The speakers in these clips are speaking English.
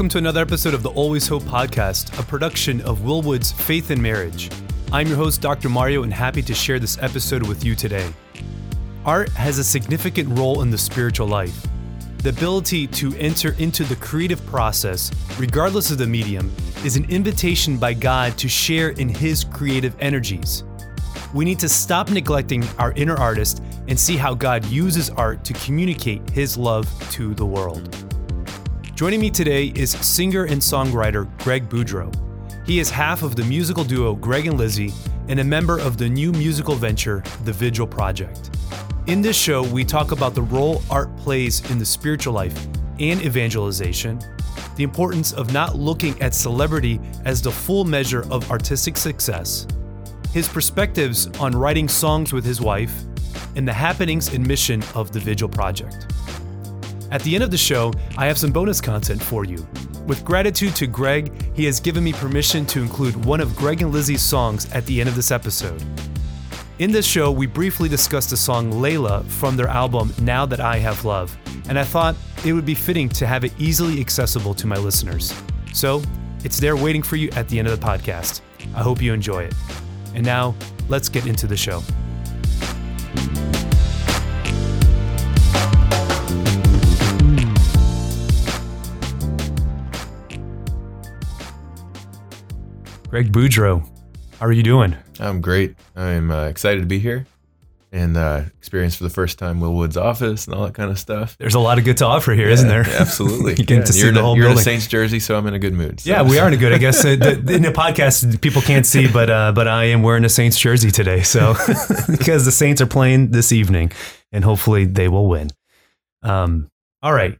Welcome to another episode of the Always Hope podcast, a production of Willwood's Faith in Marriage. I'm your host, Dr. Mario, and happy to share this episode with you today. Art has a significant role in the spiritual life. The ability to enter into the creative process, regardless of the medium, is an invitation by God to share in His creative energies. We need to stop neglecting our inner artist and see how God uses art to communicate His love to the world. Joining me today is singer and songwriter Greg Boudreaux. He is half of the musical duo Greg and Lizzie and a member of the new musical venture, The Vigil Project. In this show, we talk about the role art plays in the spiritual life and evangelization, the importance of not looking at celebrity as the full measure of artistic success, his perspectives on writing songs with his wife, and the happenings and mission of the Vigil Project. At the end of the show, I have some bonus content for you. With gratitude to Greg, he has given me permission to include one of Greg and Lizzie's songs at the end of this episode. In this show, we briefly discussed the song Layla from their album Now That I Have Love, and I thought it would be fitting to have it easily accessible to my listeners. So, it's there waiting for you at the end of the podcast. I hope you enjoy it. And now, let's get into the show. Greg Boudreaux, how are you doing? I'm great. I'm uh, excited to be here and uh, experience for the first time Will Wood's office and all that kind of stuff. There's a lot of good to offer here, not there? Absolutely. you get yeah, to see you're the in, whole You're building. in a Saints jersey, so I'm in a good mood. So. Yeah, we are in a good. I guess uh, the, in the podcast people can't see, but uh, but I am wearing a Saints jersey today, so because the Saints are playing this evening, and hopefully they will win. Um, all right.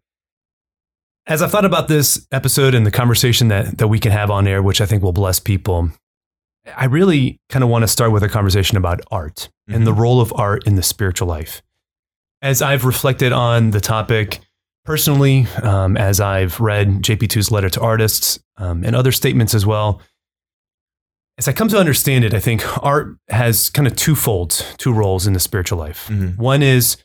As I've thought about this episode and the conversation that that we can have on air, which I think will bless people, I really kind of want to start with a conversation about art and the role of art in the spiritual life. As I've reflected on the topic personally, um, as I've read JP2's letter to artists um, and other statements as well, as I come to understand it, I think art has kind of two folds, two roles in the spiritual life. Mhm. One is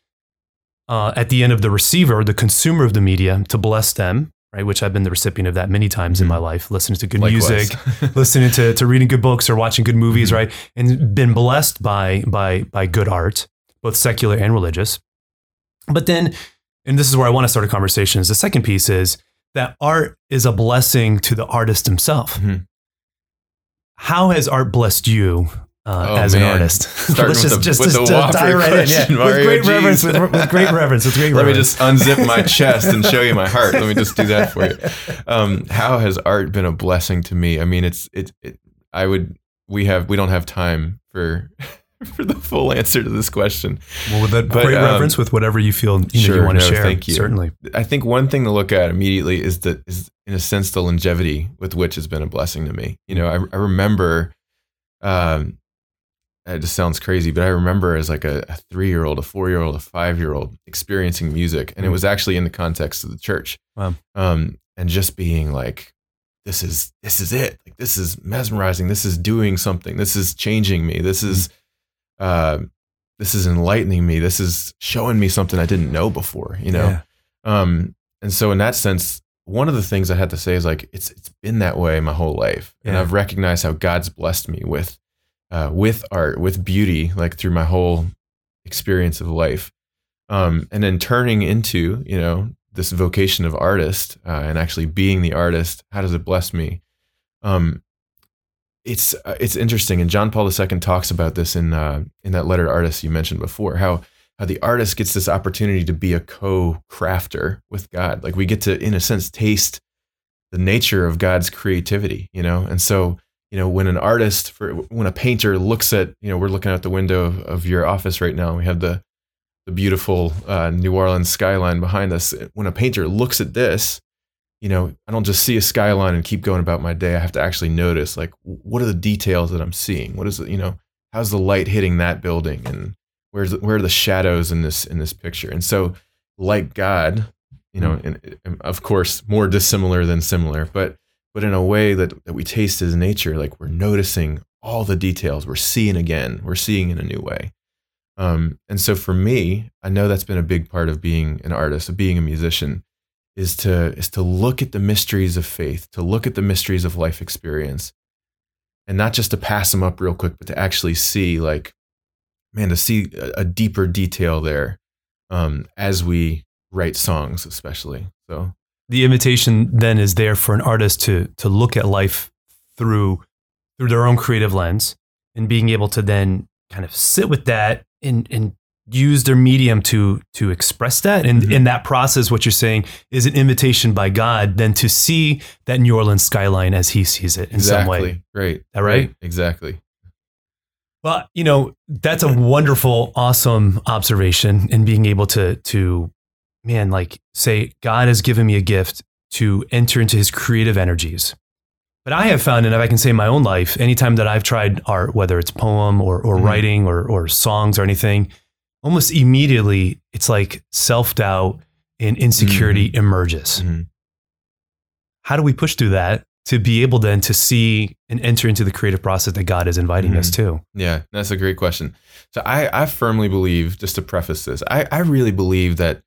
uh, at the end of the receiver, the consumer of the media, to bless them, right? Which I've been the recipient of that many times in Mhm. my life, listening to good Likewise. music, listening to, to reading good books or watching good movies, Mhm. right? And been blessed by by by good art, both secular and religious. But then, and this is where I want to start a conversation. Is the second piece is that art is a blessing to the artist himself. Mhm. How has art blessed you uh, Oh, as an artist? Starting Let's with just the- just, with just dive right in, yeah. with great geez. reverence, with, with great reverence, with great Let me just unzip my chest and show you my heart. Let me just do that for you. Um, how has art been a blessing to me? I mean, it's it, it. I would. We have. We don't have time for for the full answer to this question. well, with that but, great um, reverence, with whatever you feel you, know, you want to no, share. thank you. Certainly. I think one thing to look at immediately is that is in a sense the longevity with which has been a blessing to me. You know, I, I remember, um, it just sounds crazy, but I remember as like a, a three year old, a four year old, a five year old experiencing music, and it was actually in the context of the church. Wow. Um, and just being like, this is this is it. Like this is mesmerizing. This is doing something. This is changing me. This is, uh, this is enlightening me. This is showing me something I didn't know before. You know. Yeah. Um, and so in that sense, one of the things I had to say is like it's it's been that way my whole life, and I've recognized how God's blessed me with uh, with art, with beauty, like through my whole experience of life, um, and then turning into you know this vocation of artist uh, and actually being the artist. How does it bless me? Um, it's uh, it's interesting, and John Paul II talks about this in uh, in that letter to artists you mentioned before. How how the artist gets this opportunity to be a co-crafter with God. Like we get to, in a sense, taste the nature of God's creativity, you know? And so, you know, when an artist, for when a painter looks at, you know, we're looking out the window of, of your office right now, and we have the the beautiful uh, New Orleans skyline behind us. When a painter looks at this, you know, I don't just see a skyline and keep going about my day. I have to actually notice, like, what are the details that I'm seeing? What is it, you know, how's the light hitting that building, and where's the, where are the shadows in this in this picture? And so, like God, you know, and, and of course, more dissimilar than similar, but but in a way that that we taste His nature, like we're noticing all the details. We're seeing again. We're seeing in a new way. Um, and so for me, I know that's been a big part of being an artist, of being a musician, is to is to look at the mysteries of faith, to look at the mysteries of life experience, and not just to pass them up real quick, but to actually see like, man, to see a, a deeper detail there um, as we write songs, especially. So the invitation then is there for an artist to to look at life through through their own creative lens and being able to then kind of sit with that and and use their medium to to express that and Mhm. in that process what you're saying is an invitation by god then to see that new orleans skyline as he sees it in some way exactly, great, that right? Exactly. well you know that's a wonderful awesome observation and being able to to man like say god has given me a gift to enter into his creative energies but i have found and if i can say in my own life anytime that i've tried art whether it's poem or, or Mhm. writing or, or songs or anything almost immediately it's like self-doubt and insecurity emerges Mhm. how do we push through that to be able then to see and enter into the creative process that god is inviting us to Yeah, that's a great question. So I, I firmly believe, just to preface this, I, I really believe that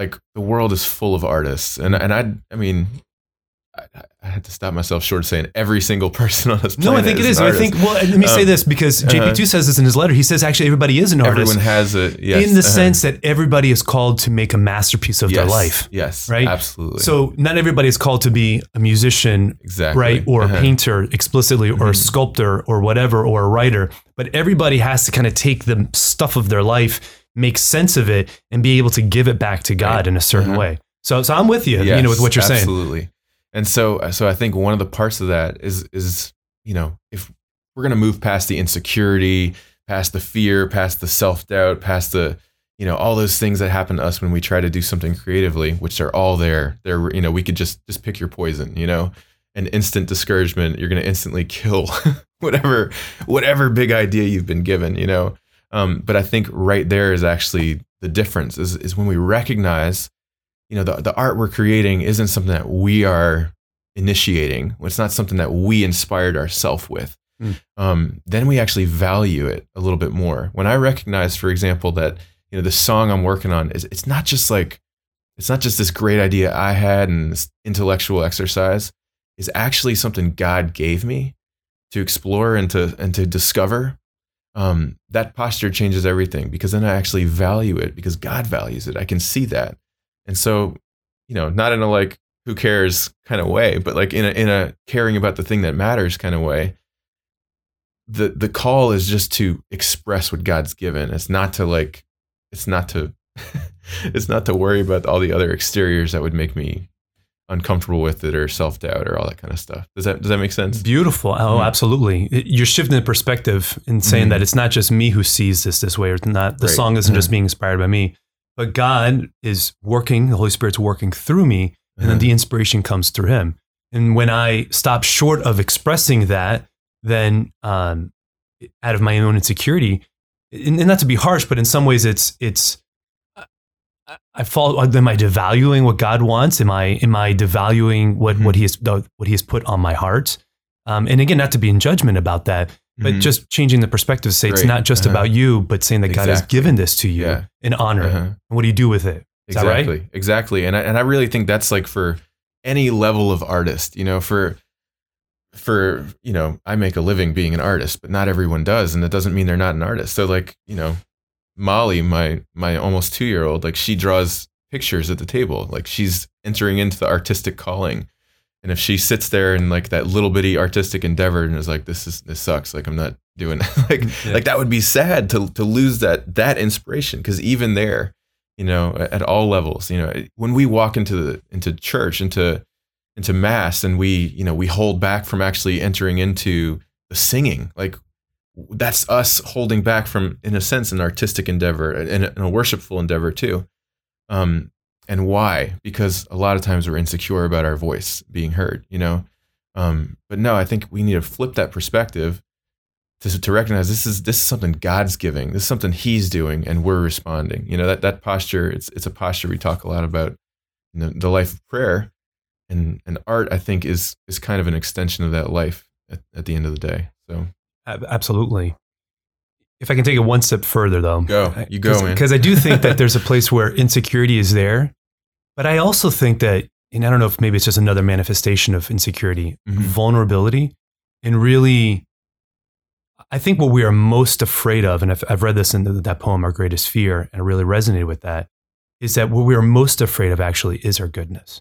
like the world is full of artists. And and I I mean I, I had to stop myself short of saying every single person on this planet. no, I think it an is. I think. Well, let me say Um, this because uh-huh. JP2 says this in his letter. He says actually everybody is an artist everyone has it. yes, in the uh-huh. sense that everybody is called to make a masterpiece of their life. Yes, right? Absolutely. So not everybody is called to be a musician, exactly right, or Uh-huh. a painter explicitly, or a Mhm. sculptor, or whatever, or a writer. But everybody has to kind of take the stuff of their life, make sense of it, and be able to give it back to God Right. in a certain Uh-huh. way. So, so I'm with you, you know, with what you're saying. Absolutely. And so so I think one of the parts of that is is, you know, if we're gonna move past the insecurity, past the fear, past the self-doubt, past the, you know, all those things that happen to us when we try to do something creatively, which are all there. They're, you know, we could just just pick your poison, you know, an instant discouragement, you're gonna instantly kill whatever whatever big idea you've been given, you know. Um, but I think right there is actually the difference is is when we recognize you know the, the art we're creating isn't something that we are initiating. It's not something that we inspired ourselves with. Mm. um, then we actually value it a little bit more. When i recognize for example that you know the song i'm working on is it's not just like it's not just this great idea i had and this intellectual exercise. Is actually something god gave me to explore and to and to discover um, that posture changes everything because then i actually value it because god values it i can see that and so, you know, not in a like who cares kind of way, but like in a in a caring about the thing that matters kind of way. The the call is just to express what God's given. It's not to like it's not to it's not to worry about all the other exteriors that would make me uncomfortable with it or self-doubt or all that kind of stuff. Does that does that make sense? Beautiful. Oh, Mhm. absolutely. You're shifting the perspective and saying Mhm. that it's not just me who sees this this way, or not the Right. song isn't just Mhm. being inspired by me, but God is working. The Holy Spirit's working through me, and then Uh-huh. the inspiration comes through Him. And when I stop short of expressing that, then um, out of my own insecurity, and not to be harsh, but in some ways, it's it's. I- fall. Am I devaluing what God wants? Am I am I devaluing what Mhm. what He has what He has put on my heart? Um, and again, not to be in judgment about that, but Mhm. just changing the perspective. Say it's not just Uh-huh. about you, but saying that God has given this to you Yeah. and honor. Uh-huh. And what do you do with it? Is that right? exactly exactly and I, and I really think that's like for any level of artist you know for for you know i make a living being an artist but not everyone does and that doesn't mean they're not an artist so like you know molly my my almost two year old like she draws pictures at the table. Like she's entering into the artistic calling. And if she sits there in like that little bitty artistic endeavor and is like this is this sucks. Like i'm not doing like mm, Yeah. like that would be sad to to lose that that inspiration. Because even there you know at all levels you know when we walk into the into church into into mass and we you know we hold back from actually entering into the singing like that's us holding back from in a sense an artistic endeavor and a, worshipful endeavor too um and why because a lot of times we're insecure about our voice being heard you know um but no i think we need to flip that perspective to, to recognize this is this is something God's giving. This is something He's doing, and we're responding. You know that that posture. It's it's a posture we talk a lot about in the, the life of prayer, and and art. I think is is kind of an extension of that life at, at the end of the day. So Absolutely. If I can take it one step further, though, Go. You go, man. because I do think that there's a place where insecurity is there, But I also think that, and I don't know if maybe it's just another manifestation of insecurity, Mhm. vulnerability, and really, I think what we are most afraid of, and I've, I've read this in the, that poem, Our Greatest Fear, and I really resonated with that, is that what we are most afraid of actually is our goodness.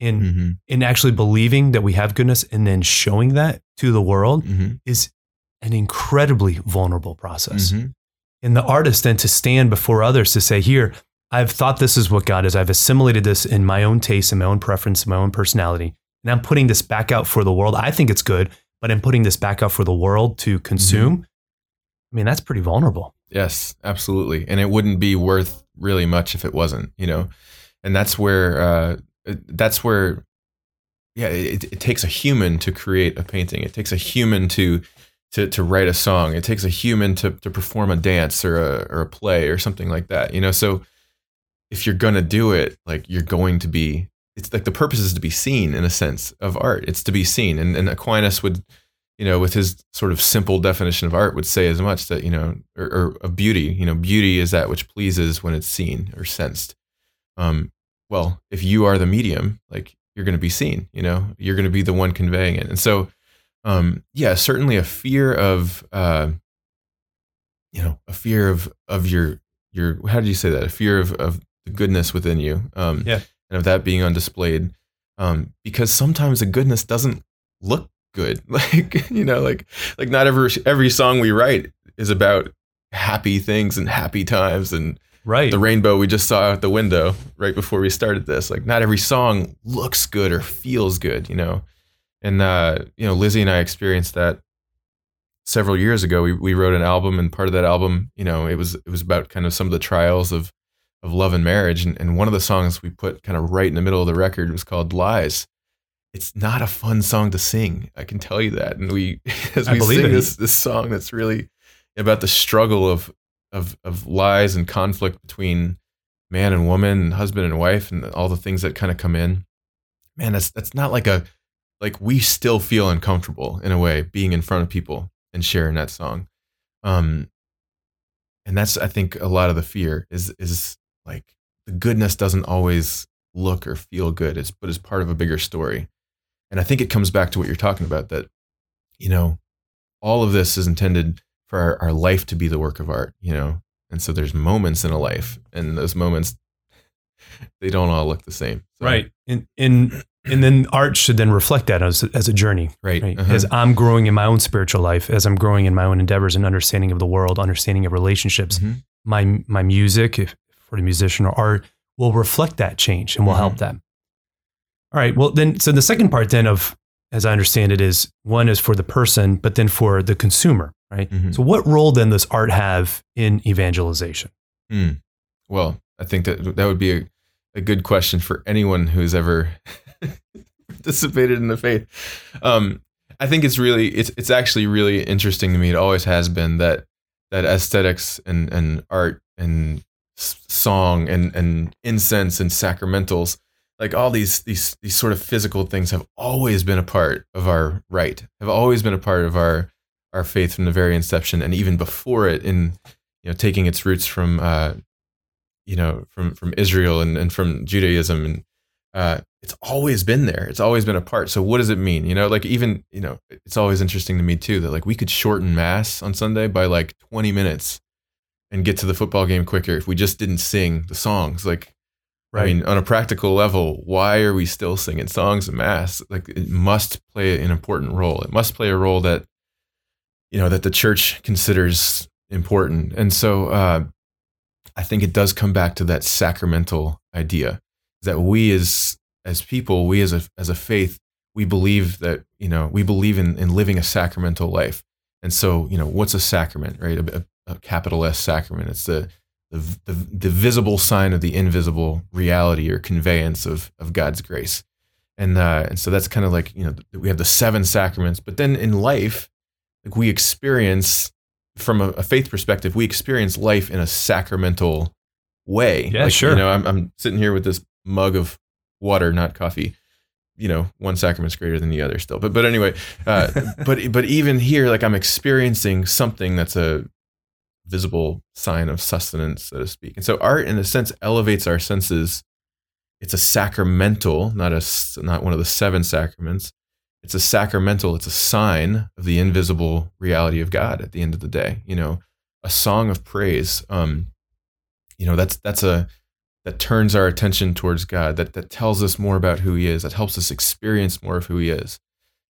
In, Mm-hmm. in actually believing that we have goodness and then showing that to the world Mm-hmm. is an incredibly vulnerable process. Mm-hmm. And the artist then to stand before others to say, Here, I've thought this is what God is. I've assimilated this in my own taste and my own preference, my own personality. And I'm putting this back out for the world. I think it's good, but I'm putting this back out for the world to consume. I mean, that's pretty vulnerable. Yes, absolutely. And it wouldn't be worth really much if it wasn't, you know. And that's where uh that's where yeah, it, it takes a human to create a painting. It takes a human to to to write a song. It takes a human to to perform a dance or a or a play or something like that. You know, so if you're going to do it, like you're going to be it's like the purpose is to be seen in a sense of art. It's to be seen. And and Aquinas would you know, with his sort of simple definition of art, would say as much that you know, or, or of beauty. You know, beauty is that which pleases when it's seen or sensed. Um, well, if you are the medium, like you're going to be seen. You know, you're going to be the one conveying it. And so, um, yeah, certainly a fear of, uh, you know, a fear of of your your. How did you say that? A fear of of the goodness within you. Um, Yeah. and of that being on displayed. Um, because sometimes the goodness doesn't look good. Like, you know, like like not every every song we write is about happy things and happy times and Right. the rainbow we just saw out the window right before we started this. Like not every song looks good or feels good, you know. And uh, you know, Lizzie and I experienced that several years ago. We we wrote an album and part of that album, you know, it was it was about kind of some of the trials of of love and marriage. And, and one of the songs we put kind of right in the middle of the record was called Lies. It's not a fun song to sing. I can tell you that. And we as we sing it. this this song that's really about the struggle of of of lies and conflict between man and woman and husband and wife and all the things that kind of come in man that's that's not like a like we still feel uncomfortable in a way being in front of people and sharing that song. Um and that's i think a lot of the fear is is like the goodness doesn't always look or feel good. It's but it's part of a bigger story. And i think it comes back to what you're talking about that you know all of this is intended for our, our life to be the work of art you know? And so there's moments in a life and those moments they don't all look the same. So- right. And, and, and then art should then reflect that as, as a journey. right, Right. uh-huh. As I'm growing in my own spiritual life, as I'm growing in my own endeavors and understanding of the world, understanding of relationships, Mhm. my my music, if for the musician or art, will reflect that change and will help Mhm. them. All right. Well, then, so the second part then of, as I understand it, is one is for the person, but then for the consumer, right? Mhm. So, what role then does art have in evangelization? Hmm. Well, I think that that would be a, a good question for anyone who's ever participated in the faith. Um, I think it's really it's it's actually really interesting to me. It always has been that that aesthetics and and art and song and and incense and sacramentals like all these these these sort of physical things have always been a part of our rite have always been a part of our our faith from the very inception and even before it in you know taking its roots from uh you know from from Israel and, and from Judaism and uh it's always been there it's always been a part so what does it mean you know like even you know it's always interesting to me too that like we could shorten mass on Sunday by like 20 minutes and get to the football game quicker if we just didn't sing the songs like I mean, on a practical level, why are we still singing songs in mass? Like, it must play an important role. It must play a role that, you know, that the church considers important. And so, uh, I think it does come back to that sacramental idea that we as as people, we as a as a faith, we believe that you know we believe in in living a sacramental life. And so, you know, what's a sacrament, right? A, a, capital S sacrament. It's the the, the, the visible sign of the invisible reality or conveyance of, of God's grace. And, uh, and so that's kind of like, you know, we have the seven sacraments, but then in life, like we experience from a, a faith perspective, we experience life in a sacramental way. Yeah, like, sure. You know, I'm, I'm sitting here with this mug of water, not coffee. You know, one sacrament's greater than the other still. But, but anyway, uh, but, but even here, like I'm experiencing something that's a, visible sign of sustenance, so to speak. And so art, in a sense, elevates our senses it's a sacramental, not a not one of the seven sacraments. It's a sacramental. It's a sign of the invisible reality of God. At the end of the day, you know, a song of praise. Um, you know, that's that's a that turns our attention towards God. That that tells us more about who He is. That helps us experience more of who He is.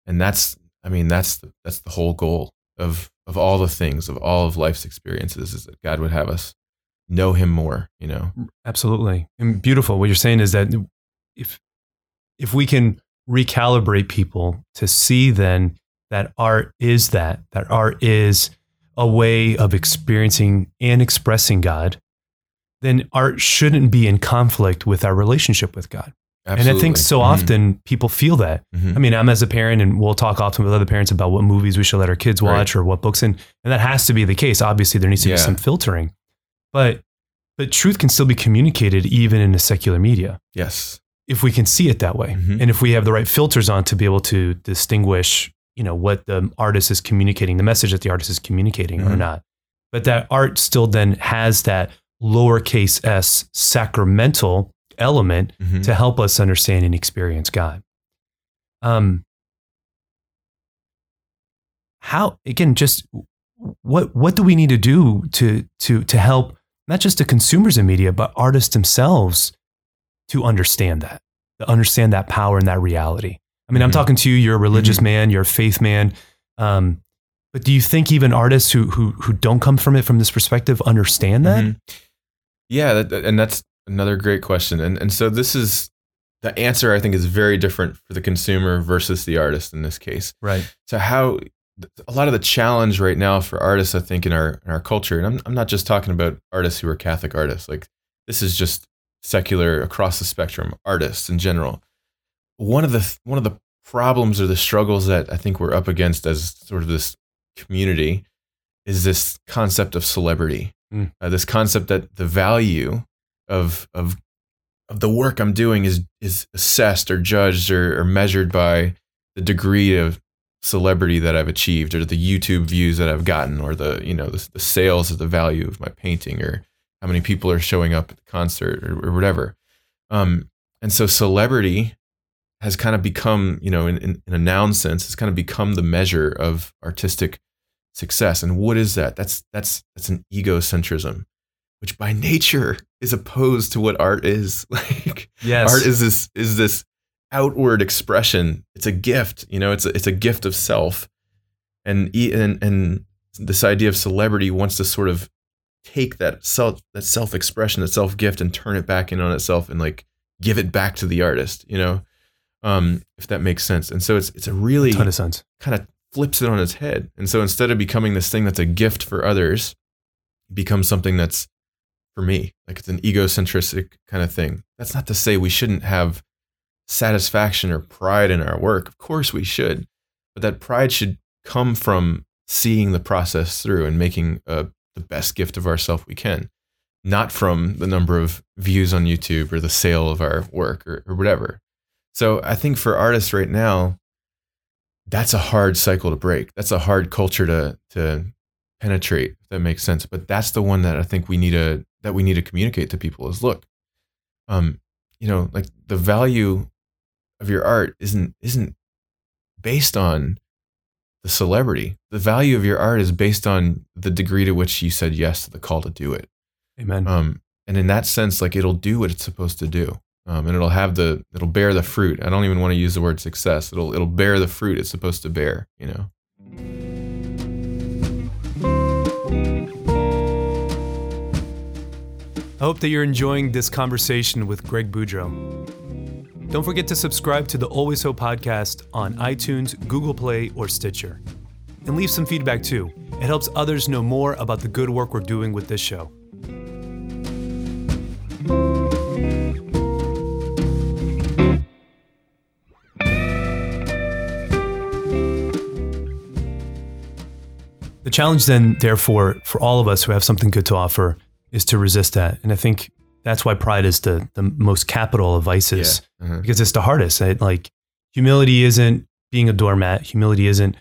And that's, I mean, that's the, that's the whole goal of of all the things of all of life's experiences is that God would have us know him more, you know. Mm, absolutely. And beautiful. What you're saying is that if if we can recalibrate people to see then that art is that that art is a way of experiencing and expressing God, then art shouldn't be in conflict with our relationship with God. Absolutely. And I think so mm-hmm. often mm-hmm. people feel that. Mm-hmm. I mean, I'm as a parent, and we'll talk often with other parents about what movies we should let our kids watch right. or what books, and and that has to be the case. Obviously, there needs to yeah. be some filtering. But but truth can still be communicated even in a secular media. Yes. If we can see it that way. Mm-hmm. And if we have the right filters on to be able to distinguish, you know, what the artist is communicating, the message that the artist is communicating mm-hmm. or not. But that art still then has that lowercase s sacramental element mm-hmm. to help us understand and experience God. Um how again just what what do we need to do to to to help not just the consumers of media but artists themselves to understand that to understand that power and that reality i mean mm-hmm. i'm talking to you you're a religious mm-hmm. man you're a faith man um, but do you think even artists who who who don't come from it from this perspective understand that mm-hmm. Yeah that, and that's another great question and and so this is the answer i think is very different for the consumer versus the artist in this case right so how a lot of the challenge right now for artists, I think, in our in our culture, and I'm I'm not just talking about artists who are Catholic artists. Like this is just secular across the spectrum artists in general. One of the one of the problems or the struggles that I think we're up against as sort of this community is this concept of celebrity. Mm. Uh, this concept that the value of of of the work I'm doing is is assessed or judged or, or measured by the degree of celebrity that I've achieved or the YouTube views that I've gotten or the, you know, the, the sales of the value of my painting or how many people are showing up at the concert or, or whatever. Um, and so celebrity has kind of become, you know, in, in, in, a noun sense, has kind of become the measure of artistic success. And what is that? That's that's that's an egocentrism, which by nature is opposed to what art is. Like yes. art is this is this outward expression. It's a gift, you know, it's a, it's a gift of self. And, and, and this idea of celebrity wants to sort of take that self, that self expression, that self gift and turn it back in on itself and like give it back to the artist, you know, um, if that makes sense. And so it's, it's a really a ton of sense. kind of flips it on its head. And so instead of becoming this thing that's a gift for others, becomes something that's for me, like it's an egocentric kind of thing. That's not to say we shouldn't have satisfaction or pride in our work. Of course, we should, but that pride should come from seeing the process through and making uh, the best gift of ourselves we can, not from the number of views on YouTube or the sale of our work or, or whatever. So I think for artists right now, that's a hard cycle to break. That's a hard culture to to penetrate. If that makes sense. But that's the one that I think we need to that we need to communicate to people is look, um, you know, like the value of your art isn't isn't based on the celebrity. The value of your art is based on the degree to which you said yes to the call to do it. Amen. Um, and in that sense, like it'll do what it's supposed to do. Um, and it'll have the it'll bear the fruit. I don't even want to use the word success. It'll it'll bear the fruit it's supposed to bear. You know. I hope that you're enjoying this conversation with Greg Boudreaux. Don't forget to subscribe to the Always Hope podcast on iTunes, Google Play, or Stitcher. And leave some feedback too. It helps others know more about the good work we're doing with this show. The challenge then, therefore, for all of us who have something good to offer is to resist that. And I think that's why pride is the the most capital of vices yeah. mm-hmm. because it's the hardest. Right? Like humility isn't being a doormat. Humility isn't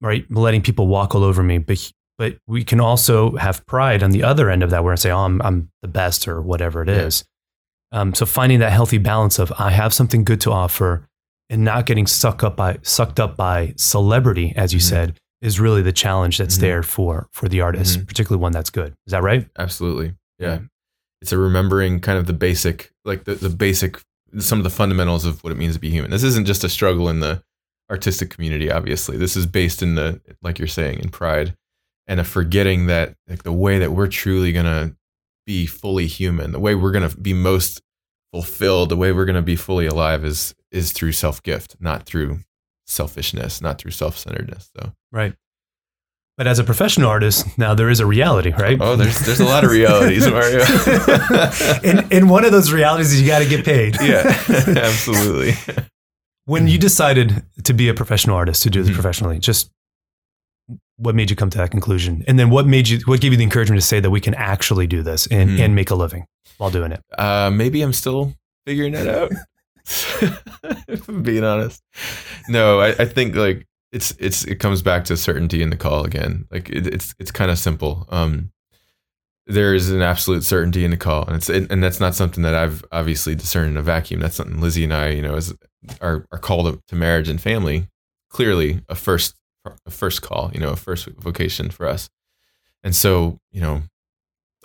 right letting people walk all over me. But but we can also have pride on the other end of that, where I say, "Oh, I'm I'm the best" or whatever it yeah. is. Um, so finding that healthy balance of I have something good to offer and not getting sucked up by sucked up by celebrity, as you Mhm. said, is really the challenge that's Mhm. there for for the artist, Mhm. particularly one that's good. Is that right? Absolutely. Yeah. Yeah. It's a remembering kind of the basic, like the, the basic, some of the fundamentals of what it means to be human. This isn't just a struggle in the artistic community, obviously. This is based in the, like you're saying, in pride and a forgetting that like the way that we're truly going to be fully human, the way we're going to be most fulfilled, the way we're going to be fully alive is, is through self gift, not through selfishness, not through self centeredness. So, Right. But as a professional artist, now there is a reality, right? oh, there's, there's a lot of realities, Mario. and, and one of those realities is you got to get paid. yeah, absolutely. When you decided to be a professional artist, to do this Mhm. professionally, just what made you come to that conclusion? And then what made you, what gave you the encouragement to say that we can actually do this and, Mhm. and make a living while doing it? Uh, maybe I'm still figuring that out. being honest. No, I, I think like it's it's it comes back to certainty in the call again. Like it, it's it's kind of simple. Um, there is an absolute certainty in the call, and it's and that's not something that I've obviously discerned in a vacuum. That's something Lizzie and I, you know, as our our call to marriage and family, clearly a first a first call, you know, a first vocation for us. And so, you know,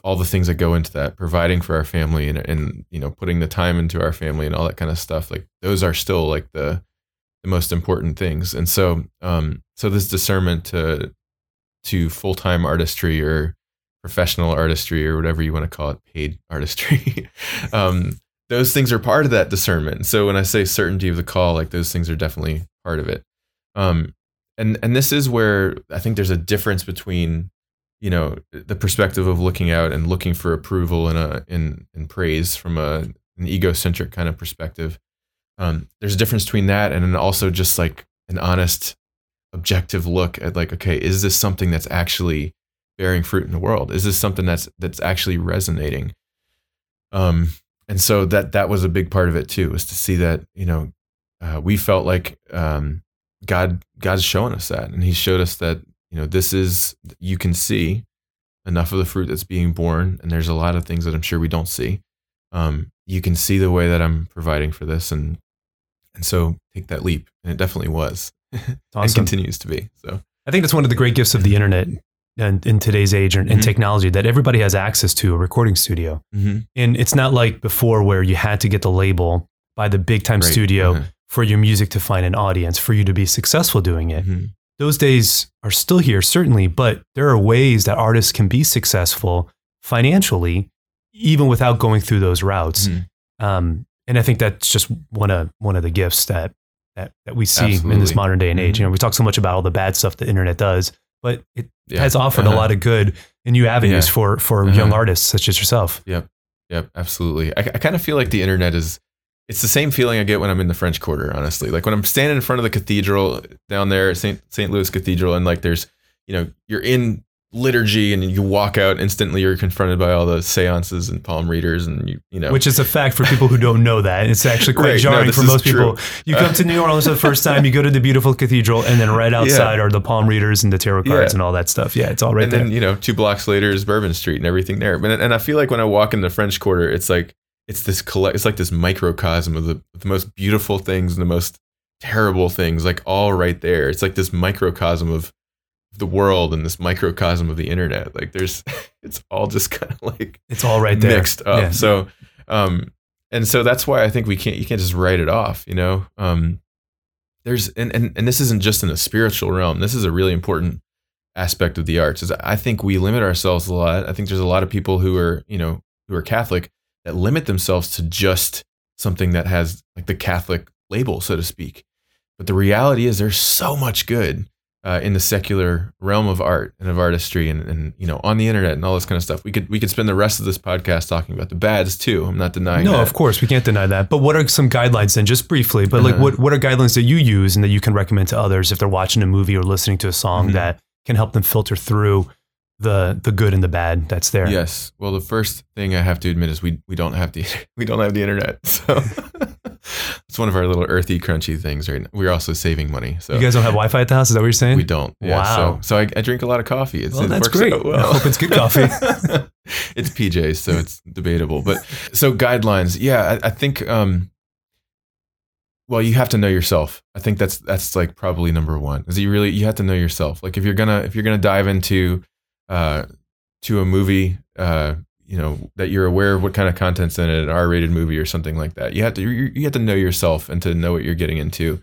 all the things that go into that, providing for our family and, and you know, putting the time into our family and all that kind of stuff, like those are still like the the most important things. And so, um, so this discernment to to full time artistry or professional artistry or whatever you want to call it, paid artistry. um, those things are part of that discernment. So when I say certainty of the call, like those things are definitely part of it. Um, and and this is where I think there's a difference between you know the perspective of looking out and looking for approval and a in in praise from a an egocentric kind of perspective. Um, there's a difference between that and also just like an honest, objective look at like, okay, is this something that's actually bearing fruit in the world? Is this something that's that's actually resonating? Um, and so that that was a big part of it too, was to see that you know uh, we felt like um, God God's showing us that, and He showed us that you know this is you can see enough of the fruit that's being born, and there's a lot of things that I'm sure we don't see. Um, you can see the way that I'm providing for this, and and so take that leap, and it definitely was, and Awesome. continues to be. So I think that's one of the great gifts of the internet and in today's age and, and Mhm. technology that everybody has access to a recording studio. mm-hmm. And it's not like before where you had to get the label by the big time Right. studio Uh-huh. for your music to find an audience, for you to be successful doing it. Mhm. Those days are still here, certainly, but there are ways that artists can be successful financially, even without going through those routes. Mhm. Um, and I think that's just one of one of the gifts that that, that we see in this modern day and age. Mhm. You know, we talk so much about all the bad stuff the internet does, but it Yeah. has offered Uh-huh. a lot of good and new avenues Yeah. for for Uh-huh. young artists such as yourself. Yep. Yep, absolutely. I, I kind of feel like the internet is. It's the same feeling I get when I'm in the French Quarter. Honestly, like when I'm standing in front of the cathedral down there, Saint Saint Louis Cathedral, and like there's, you know, you're in liturgy and you walk out instantly. You're confronted by all the seances and palm readers, and you, you know, Which is a fact for people who don't know that. It's actually quite Right. Jarring this for most true. people. You come to New Orleans for the first time, you go to the beautiful cathedral, and then right outside are the palm readers and the tarot cards Yeah. and all that stuff. Yeah, it's all right and there. then you know, two blocks later is Bourbon Street and everything there. But and I feel like when I walk in the French Quarter, it's like it's this collect. It's like this microcosm of the, the most beautiful things and the most terrible things, like all right there. It's like this microcosm of the world and this microcosm of the internet. Like there's, it's all just kind of like it's all right there. mixed up. Yeah. So, um, and so that's why I think we can't, you can't just write it off, you know? Um, there's, and, and, and this isn't just in the spiritual realm. This is a really important aspect of the arts is I think we limit ourselves a lot. I think there's a lot of people who are, you know, who are Catholic that limit themselves to just something that has like the Catholic label, so to speak. But the reality is there's so much good uh, in the secular realm of art and of artistry and, and you know on the internet and all this kind of stuff. We could we could spend the rest of this podcast talking about the bads too. I'm not denying No, that. of course we can't deny that. But what are some guidelines then, just briefly? But like, Uh-huh. what what are guidelines that you use and that you can recommend to others if they're watching a movie or listening to a song Mhm. that can help them filter through the the good and the bad that's there? Yes. Well, the first thing I have to admit is we we don't have the we don't have the internet. So that's one of our little earthy, crunchy things right now. We're also saving money. So You guys don't have Wi-Fi at the house? Is that what you're saying? we don't. Yeah, Wow. So, so I, I drink a lot of coffee. It's, Well, it that's great. out I hope it's good coffee. it's PJs, so it's debatable. But so guidelines, yeah, I, I think. Um, well, you have to know yourself. I think that's that's like probably number one. Is you really you have to know yourself. Like if you're gonna if you're gonna dive into uh, to a movie, uh, you know that you're aware of what kind of content's in it, an R-rated movie or something like that. You have to you, have to know yourself and to know what you're getting into.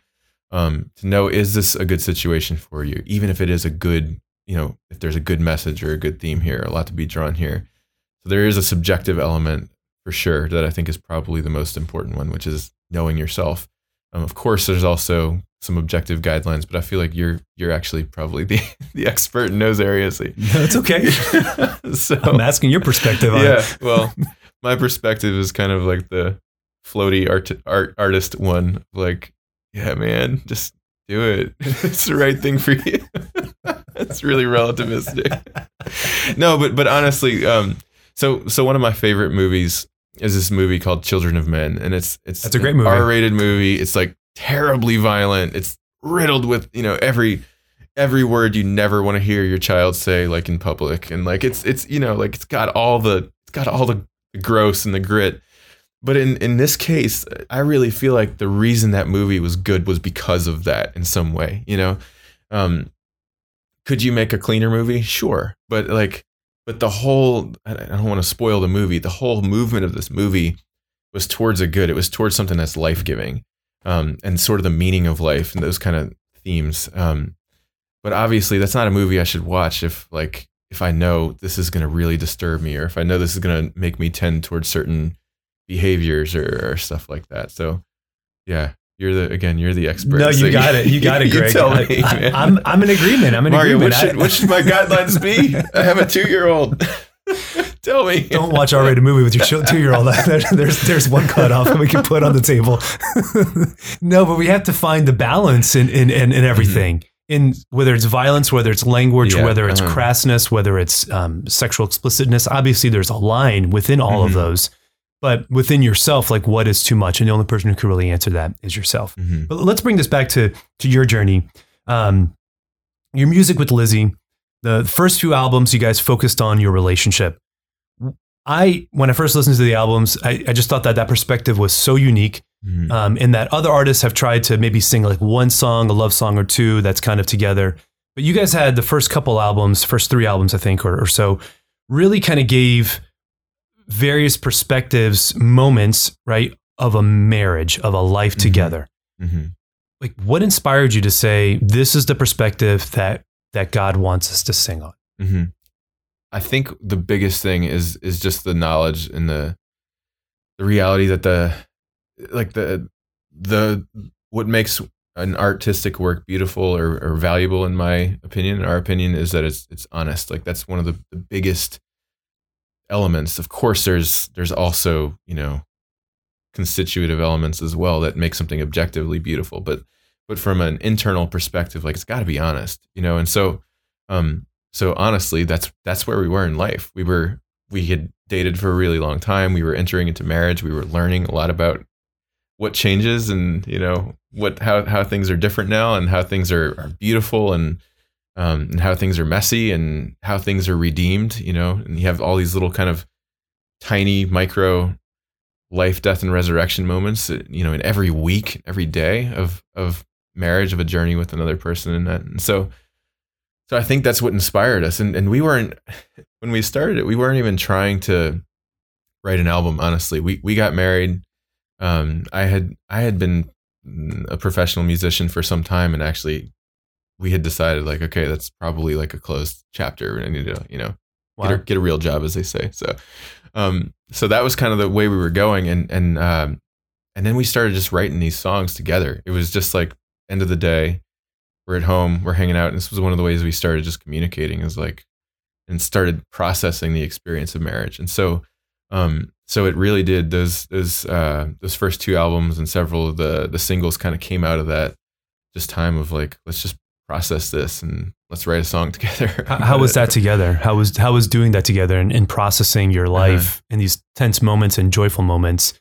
Um, to know is this a good situation for you, even if it is a good, you know, if there's a good message or a good theme here, a lot to be drawn here. So there is a subjective element for sure that I think is probably the most important one, which is knowing yourself. Um, of course, there's also some objective guidelines, but I feel like you're you're actually probably the the expert in those areas. no, it's okay. so I'm asking your perspective on yeah, it. well, my perspective is kind of like the floaty art, art artist one. Like, yeah, man, just do it. it's the right thing for you. it's really relativistic. no, but but honestly, um, so so one of my favorite movies is this movie called Children of Men, and it's it's That's a great movie. R-rated movie. It's like terribly violent. It's riddled with you know every every word you never want to hear your child say like in public and like it's it's you know like it's got all the it's got all the gross and the grit but in in this case i really feel like the reason that movie was good was because of that in some way you know um could you make a cleaner movie sure but like but the whole i don't want to spoil the movie the whole movement of this movie was towards a good it was towards something that's life-giving um and sort of the meaning of life and those kind of themes um but obviously that's not a movie I should watch if like if I know this is going to really disturb me or if I know this is going to make me tend towards certain behaviors or, or stuff like that. So yeah, you're the again you're the expert. No, So you got it. You got it, you Greg. tell I, me, man. am I'm in agreement. I'm in Mario, agreement. what should, I- what should my guidelines be? I have a two year old. tell me. don't watch R-rated movie with your two year old. There's there's one cutoff that we can put on the table. no, but we have to find the balance in in in, in everything. In whether it's violence, whether it's language, Yeah, whether it's uh-huh. crassness, whether it's um, sexual explicitness. Obviously, there's a line within all of Mhm. those. But within yourself, like what is too much, and the only person who can really answer that is yourself. Mhm. But let's bring this back to to your journey. Um, your music with Lizzie. The first few albums, you guys focused on your relationship. I, when I first listened to the albums, I, I just thought that that perspective was so unique. Mhm. Um, in that other artists have tried to maybe sing like one song, a love song or two that's kind of together. But you guys had the first couple albums, first three albums, I think, or, or so, really kind of gave various perspectives, moments, right, of a marriage, of a life Mhm. together Mhm. like what inspired you to say this is the perspective that that God wants us to sing on? hmm I think the biggest thing is is just the knowledge and the the reality that the like the the what makes an artistic work beautiful or, or valuable in my opinion our opinion is that it's it's honest like that's one of the, the biggest elements of course there's there's also you know constitutive elements as well that make something objectively beautiful but but from an internal perspective like it's got to be honest you know and so um so honestly that's that's where we were in life. We were we had dated for a really long time. We were entering into marriage. We were learning a lot about what changes and you know what how how things are different now and how things are, are beautiful and um and how things are messy and how things are redeemed you know and you have all these little kind of tiny micro life death and resurrection moments you know in every week every day of of marriage of a journey with another person and that and so so I think that's what inspired us. And and we weren't when we started it, we weren't even trying to write an album, honestly. We we got married. Um I had I had been a professional musician for some time and actually we had decided like, okay, that's probably like a closed chapter. And I need to, you know, get a, get a real job, as they say. So, um, so that was kind of the way we were going, and and um, and then we started just writing these songs together. It was just like end of the day, we're at home, we're hanging out, and this was one of the ways we started just communicating. Is like, and started processing the experience of marriage, and so, um, so it really did. Those those uh, those first two albums and several of the the singles kind of came out of that just time of like, let's just process this and let's write a song together. How, was that together? How was how was doing that together and, and processing your life in these tense moments and joyful moments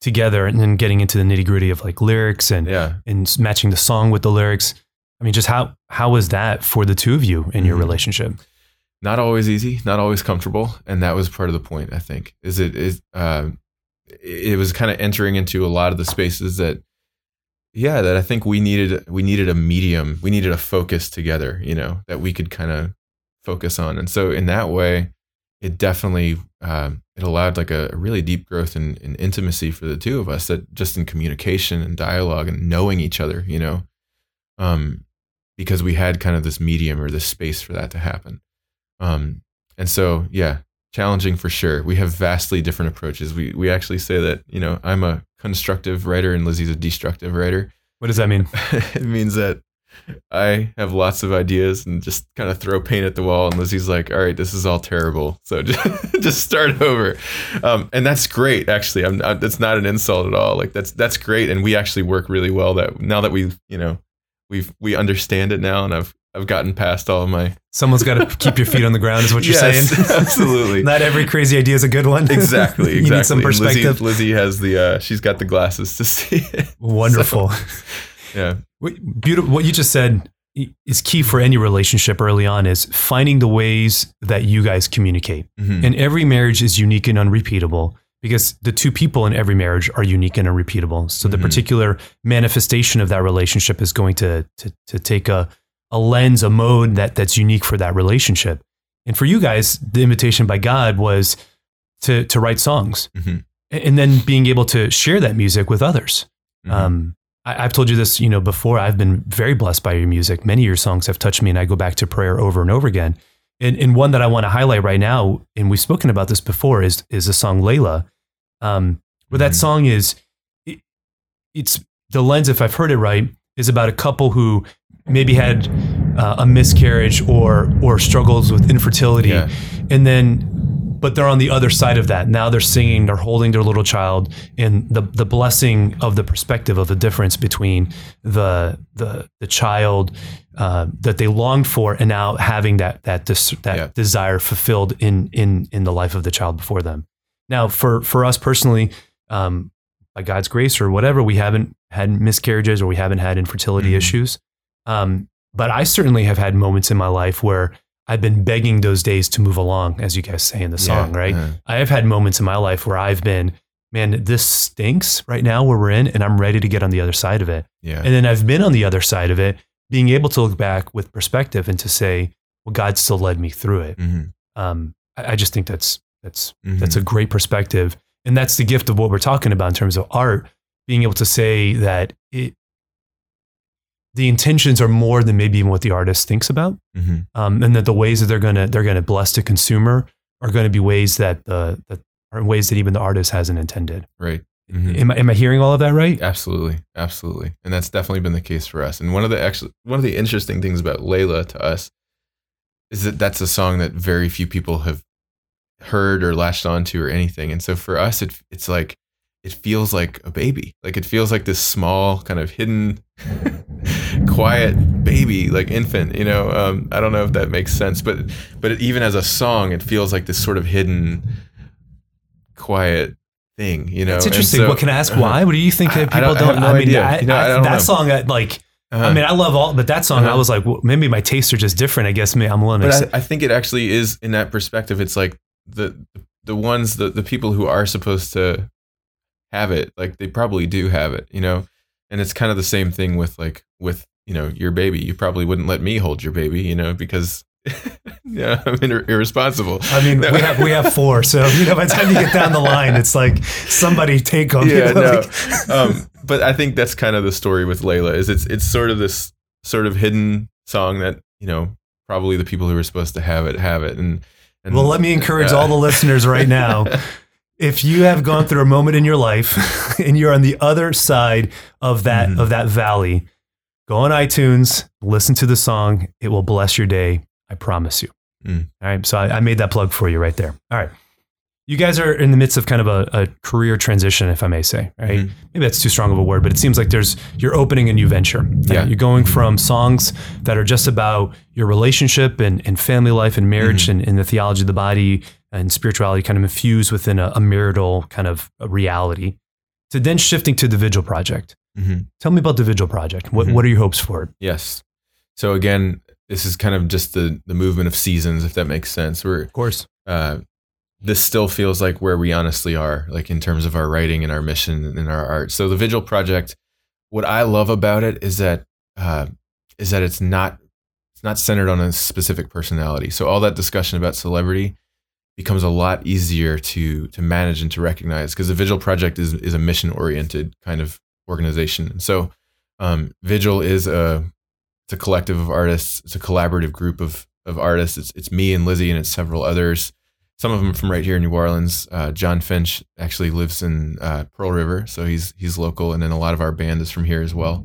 together and then getting into the nitty gritty of like lyrics and Yeah. and matching the song with the lyrics. I mean, just how how was that for the two of you in your Mhm. relationship? not always easy, not always comfortable, and that was part of the point. I think is it is uh, it was kind of entering into a lot of the spaces that, yeah, that I think we needed. We needed a medium. We needed a focus together. You know that we could kind of focus on, and so in that way, it definitely um, it allowed like a, a really deep growth in, in intimacy for the two of us. That just in communication and dialogue and knowing each other. You know, um, because we had kind of this medium or this space for that to happen. Um, and so, yeah, challenging for sure. We have vastly different approaches. We we actually say that you know I'm a constructive writer and Lizzie's a destructive writer. What does that mean? it means that I have lots of ideas and just kind of throw paint at the wall, and Lizzie's like, "All right, this is all terrible, so just, just start over." Um, and that's great, actually. I'm not, that's not an insult at all. Like that's that's great, and we actually work really well. That now that we you know we've we understand it now, and I've I've gotten past all of my Someone's got to keep your feet on the ground, is what you're Yes, saying. absolutely. Not every crazy idea is a good one. exactly, exactly. you need some And Lizzie- perspective. Lizzie, has the uh, she's got the glasses to see it. Wonderful. Yeah, What- Beautiful. What you just said is key for any relationship early on is finding the ways that you guys communicate. Mhm. And every marriage is unique and unrepeatable because the two people in every marriage are unique and unrepeatable. So the Mhm. particular manifestation of that relationship is going to to, to take a, a lens, a mode that that's unique for that relationship. And for you guys, the invitation by God was to to write songs Mhm. And then being able to share that music with others. Mhm. Um, I, I've told you this, you know, before. I've been very blessed by your music. Many of your songs have touched me, and I go back to prayer over and over again. And, and one that I want to highlight right now, and we've spoken about this before, is is the song "Layla," um, where that Mhm. song is. It, it's the lens, if I've heard it right, is about a couple who maybe had uh, a miscarriage or or struggles with infertility, Yeah. and then but they're on the other side of that. Now they're singing, they're holding their little child, and the the blessing of the perspective of the difference between the the the child uh, that they longed for, and now having that that that Yeah. desire fulfilled in in in the life of the child before them. Now, for for us personally, um, by God's grace or whatever, we haven't had miscarriages or we haven't had infertility Mhm. issues. Um, but I certainly have had moments in my life where I've been begging those days to move along, as you guys say in the song, Yeah, right? uh, I have had moments in my life where I've been, man, this stinks right now where we're in, and I'm ready to get on the other side of it. yeah. And then I've been on the other side of it, being able to look back with perspective and to say, well, God still led me through it. Mhm. Um, I, I just think that's that's Mhm. that's a great perspective, and that's the gift of what we're talking about in terms of art. Being able to say that it, the intentions are more than maybe even what the artist thinks about Mhm. um, and that the ways that they're gonna they're gonna bless the consumer are going to be ways that the that are ways that even the artist hasn't intended. right. Mhm. Am I am I hearing all of that right? Absolutely, absolutely, and that's definitely been the case for us. And one of the actually one of the interesting things about Layla to us is that that's a song that very few people have heard or latched onto or anything. And so for us, it it's like it feels like a baby. Like it feels like this small kind of hidden, quiet baby, like infant. You know, um, I don't know if that makes sense, but but even as a song, it feels like this sort of hidden, quiet thing. You know, It's interesting. so- what can I ask? Why? What do you think I- that I people don't- I don't? have no I mean. I, You know, I- I don't that know. song, I, like, Uh-huh. I mean, I love all, but that song, I Uh-huh. was like, well, maybe my tastes are just different. I guess maybe I'm willing but I, I think it actually is in that perspective. It's like the the ones the the people who are supposed to have it, like they probably do have it, you know. And it's kind of the same thing with like with you know your baby. You probably wouldn't let me hold your baby, you know, because yeah, I'm ir- irresponsible. I mean, we have we have four, so you know, by the time you get down the line, it's like somebody take them. yeah, you know, no. like- um, but I think that's kind of the story with Layla. Is it's it's sort of this sort of hidden song that you know probably the people who are supposed to have it have it. And, and Well, let me encourage uh, all the listeners right now. If you have gone through a moment in your life and you're on the other side of that Mhm. of that valley, go on iTunes, listen to the song. It will bless your day. I promise you. Mm. All right. So I, I made that plug for you right there. All right. You guys are in the midst of kind of a, a career transition, if I may say. Right. Mhm. Maybe that's too strong of a word, but it seems like there's you're opening a new venture. right? Yeah. You're going from songs that are just about your relationship and, and family life and marriage and, and the theology of the body and spirituality kind of infused within a, a marital kind of a reality to then shifting to the Vigil Project. Mm-hmm. Tell me about the Vigil Project. What Mhm. what are your hopes for it? Yes. So again, this is kind of just the the movement of seasons, if that makes sense. We're Of course. uh, this still feels like where we honestly are, like in terms of our writing and our mission and our art. So the Vigil Project, what I love about it is that uh, is that it's not it's not centered on a specific personality. So all that discussion about celebrity becomes a lot easier to to manage and to recognize because the Vigil Project is is a mission oriented kind of organization. And so um, Vigil is a it's a collective of artists. It's a collaborative group of of artists. It's it's me and Lizzie and it's several others. Some of them from right here in New Orleans. Uh, John Finch actually lives in uh, Pearl River, so he's he's local, and then a lot of our band is from here as well.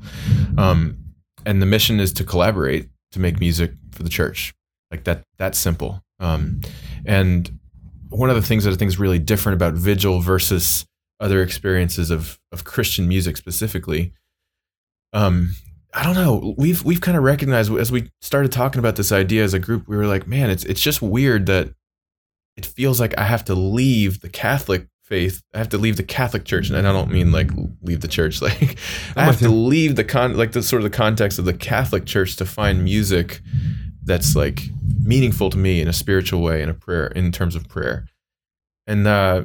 Um, and the mission is to collaborate to make music for the church, like that. That's simple. Um, and one of the things that I think is really different about Vigil versus other experiences of of Christian music specifically. Um, I don't know. We've we've kind of recognized as we started talking about this idea as a group, we were like, man, it's it's just weird that it feels like I have to leave the Catholic faith. I have to leave the Catholic Church, and I don't mean like leave the church. Like I have to leave the con like the sort of the context of the Catholic Church to find music that's like meaningful to me in a spiritual way in a prayer in terms of prayer. And uh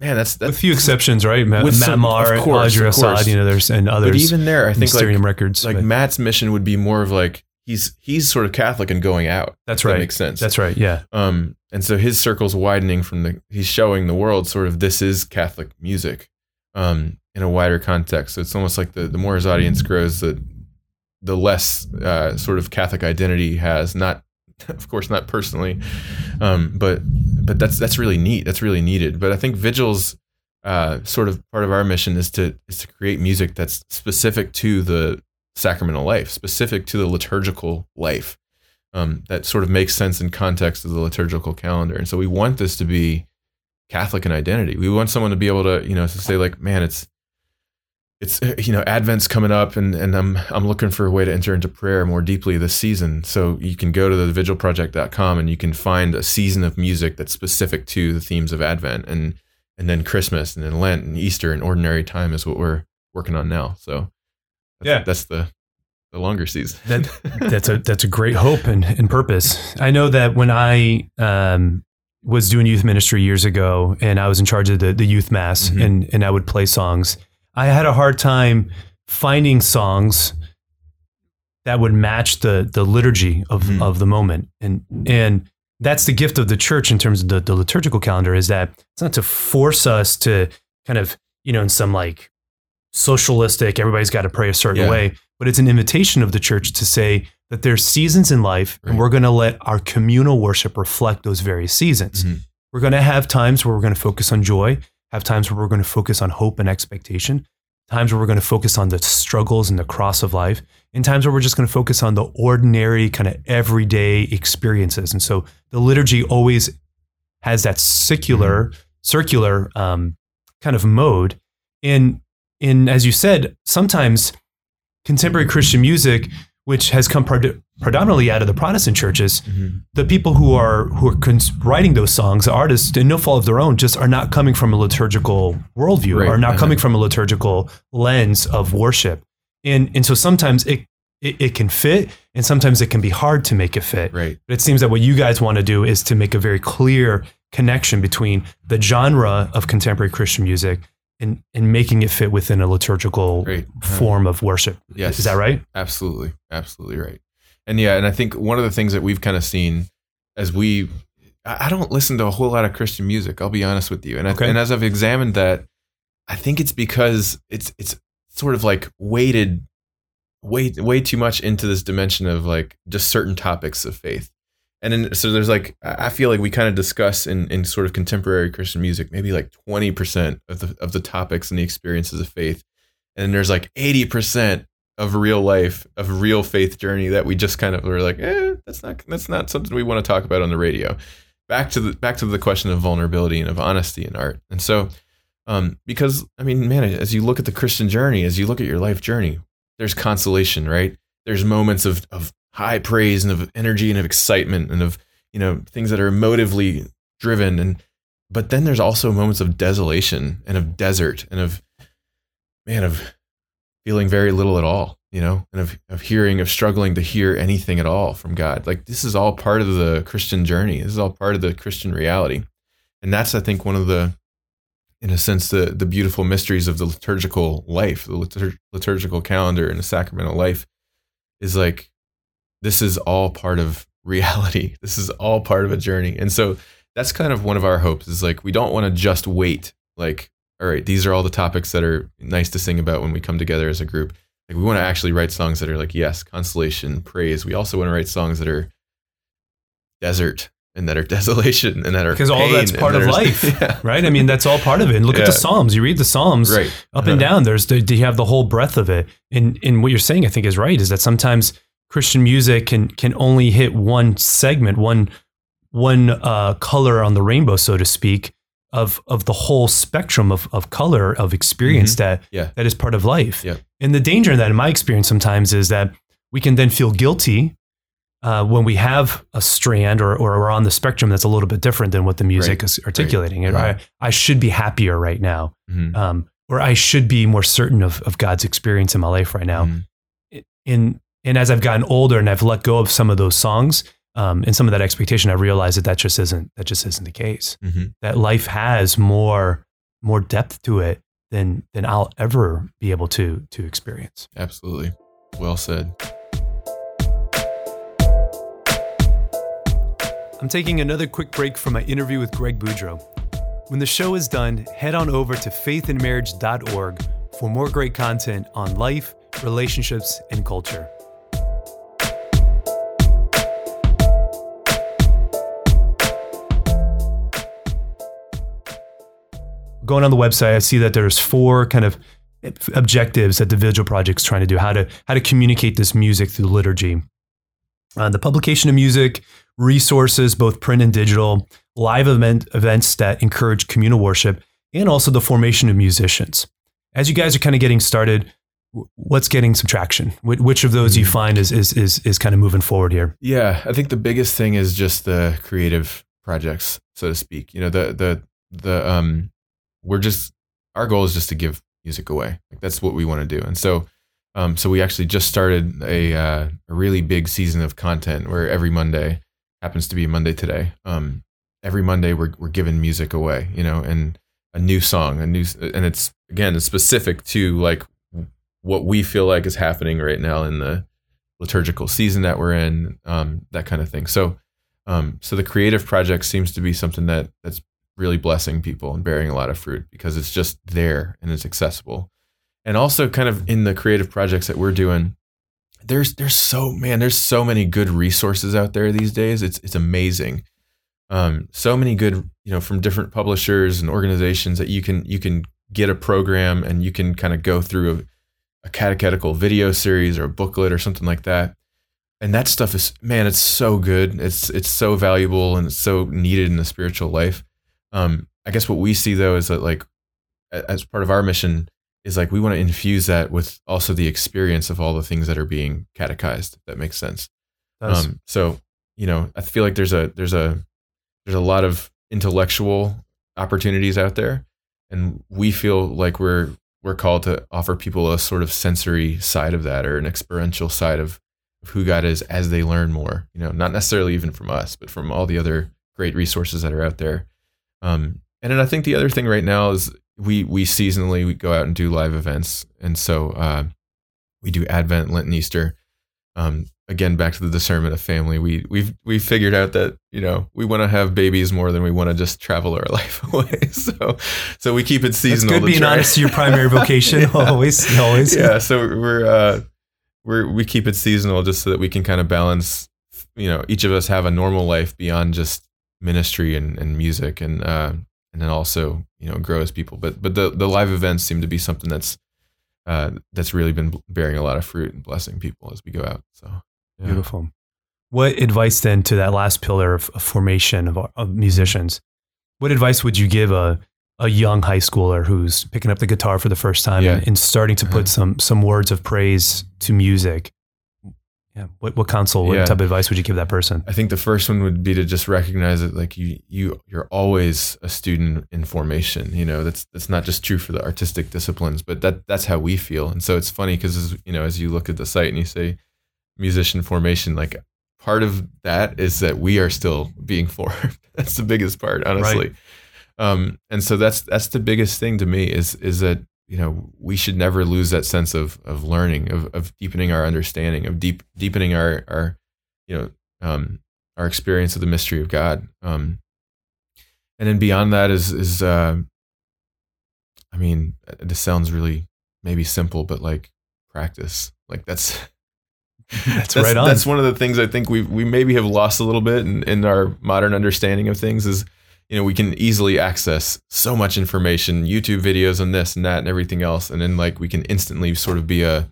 man, that's With a few exceptions, right? Matt, With Matt Maher, of course, Audrey. Assad, you know, there's and others. but even there, I think like Records. like but Matt's mission would be more of like he's he's sort of Catholic and going out. that's if That right. makes sense. That's right. Yeah. um, and so his circle's widening from the he's showing the world sort of this is Catholic music, um, in a wider context. So it's almost like the the more his audience grows, the the less uh, sort of Catholic identity has. Not, of course, not personally, um, but but that's that's really neat. That's really needed. But I think Vigil's uh, sort of part of our mission is to is to create music that's specific to the sacramental life, specific to the liturgical life um, that sort of makes sense in context of the liturgical calendar. And so we want this to be Catholic in identity. We want someone to be able to, you know, to say like, man, it's it's you know Advent's coming up, and and I'm I'm looking for a way to enter into prayer more deeply this season. So you can go to the vigilproject.com and you can find a season of music that's specific to the themes of Advent and and then Christmas and then Lent and Easter and ordinary time is what we're working on now. So that's, Yeah. that's the the longer season. That- that's a that's a great hope and, and purpose. I know that when I um, was doing youth ministry years ago, and I was in charge of the, the youth mass, Mhm. and and I would play songs. I had a hard time finding songs that would match the the liturgy of Mhm. of the moment, and and that's the gift of the church in terms of the, the liturgical calendar is that it's not to force us to kind of you know in some like socialistic everybody's got to pray a certain Yeah. way but it's an invitation of the church to say that there's seasons in life and we're going to let our communal worship reflect those various seasons Mhm. we're going to have times where we're going to focus on joy have times where we're going to focus on hope and expectation times where we're going to focus on the struggles and the cross of life and times where we're just going to focus on the ordinary kind of everyday experiences. And so the liturgy always has that secular circular um, kind of mode. And in as you said sometimes contemporary christian music which has come pred- predominantly out of the protestant churches Mhm. the people who are who are cons- writing those songs, the artists, in no fault of their own, just are not coming from a liturgical worldview, Right. are not Uh-huh. coming from a liturgical lens of worship, and and so sometimes it, it it can fit, and sometimes it can be hard to make it fit. Right. But it seems that what you guys want to do is to make a very clear connection between the genre of contemporary Christian music and and making it fit within a liturgical Right. Uh-huh. form of worship. Yes. Is that right? Absolutely. Absolutely right. And yeah, and I think one of the things that we've kind of seen as we, I don't listen to a whole lot of Christian music. I'll be honest with you. And I, and as I've examined that, I think it's because it's it's sort of like weighted way way too much into this dimension of like just certain topics of faith. And then so there's like I feel like we kind of discuss in, in sort of contemporary Christian music maybe like 20% of the of the topics and the experiences of faith. And then there's like 80% of real life, of real faith journey that we just kind of were like, eh, that's not that's not something we want to talk about on the radio. Back to the back to the question of vulnerability and of honesty in art. And so um, because I mean, man, as you look at the Christian journey, as you look at your life journey, there's consolation, right? There's moments of of high praise and of energy and of excitement and of you know things that are emotively driven and but then there's also moments of desolation and of desert and of man, of feeling very little at all, you know, and of, of hearing, of struggling to hear anything at all from God. Like this is all part of the Christian journey. This is all part of the Christian reality. And that's, I think, one of the, in a sense, the, the beautiful mysteries of the liturgical life, the litur- liturgical calendar and the sacramental life is like, this is all part of reality. This is all part of a journey. And so that's kind of one of our hopes is like, we don't want to just wait, like, all right, these are all the topics that are nice to sing about when we come together as a group. Like, we want to actually write songs that are like, yes, consolation, praise. We also want to write songs that are desert and that are desolation and that are because all that's part of life, yeah. right? I mean, that's all part of it. And look yeah. at the Psalms. You read the Psalms right. up and uh-huh. down. There's the, do you have the whole breadth of it. And and what you're saying, I think, is right. Is that sometimes Christian music can can only hit one segment, one one uh, color on the rainbow, so to speak, of of the whole spectrum of, of color of experience mm-hmm. that yeah. that is part of life. Yeah. And the danger in that, in my experience, sometimes is that we can then feel guilty uh, when we have a strand or or we're on the spectrum that's a little bit different than what the music right. is articulating. Right. Right. I, I should be happier right now, mm-hmm. um, or I should be more certain of of God's experience in my life right now. Mm-hmm. In and as I've gotten older and I've let go of some of those songs um, and some of that expectation, I realized that that just isn't that just isn't the case. Mm-hmm. That life has more more depth to it than than I'll ever be able to to experience. Absolutely, well said. I'm taking another quick break from my interview with Greg Boudreaux. When the show is done, head on over to faithandmarriage.org for more great content on life, relationships, and culture. Going on the website, I see that there's four kind of objectives that the Vigil Project's trying to do. How to how to communicate this music through liturgy. Uh, the publication of music, resources, both print and digital, live event, events that encourage communal worship, and also the formation of musicians. As you guys are kind of getting started, what's getting some traction? Which of those you hmm. find is is is is kind of moving forward here? Yeah, I think the biggest thing is just the creative projects, so to speak. You know, the the the um we're just our goal is just to give music away. Like that's what we want to do. And so um, so we actually just started a uh, a really big season of content where every Monday happens to be Monday today. Um, every Monday we're we're giving music away, you know, and a new song, a new and it's again it's specific to like what we feel like is happening right now in the liturgical season that we're in, um, that kind of thing. So um, so the creative project seems to be something that that's really blessing people and bearing a lot of fruit because it's just there and it's accessible. And also kind of in the creative projects that we're doing, there's there's so man, there's so many good resources out there these days. It's it's amazing. Um, so many good, you know, from different publishers and organizations that you can you can get a program and you can kind of go through a, a catechetical video series or a booklet or something like that and that stuff is man it's so good it's it's so valuable and it's so needed in the spiritual life um, I guess what we see though is that like as part of our mission is like we want to infuse that with also the experience of all the things that are being catechized. that makes sense. Um, so you know, I feel like there's a there's a there's a lot of intellectual opportunities out there, and we feel like we're we're called to offer people a sort of sensory side of that or an experiential side of, of who God is as they learn more. You know, not necessarily even from us, but from all the other great resources that are out there. Um, and then I think the other thing right now is we we seasonally we go out and do live events, and so uh, we do Advent, Lent, and Easter. Um, again, back to the discernment of family. We we've we figured out that you know we want to have babies more than we want to just travel our life away. So so we keep it seasonal. That's good being try. honest to your primary vocation. yeah. Always, always. Yeah. So we're uh, we're we keep it seasonal just so that we can kind of balance. You know, each of us have a normal life beyond just ministry and, and music and uh, and then also you know grow as people. But but the the live events seem to be something that's uh, that's really been bearing a lot of fruit and blessing people as we go out. So yeah. beautiful. What advice then to that last pillar of, of formation of, of musicians? What advice would you give a a young high schooler who's picking up the guitar for the first time yeah. and, and, starting to put uh-huh. some some words of praise to music? Yeah. What, what counsel, what Yeah. type of advice would you give that person? I think the first one would be to just recognize that like you you you're always a student in formation. You know, that's that's not just true for the artistic disciplines, but that that's how we feel. And so it's funny because you know, as you look at the site and you say musician formation, like part of that is that we are still being formed. that's the biggest part, honestly. Um, and so that's that's the biggest thing to me is is that you know we should never lose that sense of of learning of of deepening our understanding of deep deepening our our you know um, our experience of the mystery of God. Um, and then beyond that is is uh, I mean, this sounds really maybe simple, but like practice. Like that's That's, right on. That's one of the things I think we we maybe have lost a little bit in, in our modern understanding of things is you know we can easily access so much information, YouTube videos and this and that and everything else, and then like we can instantly sort of be a,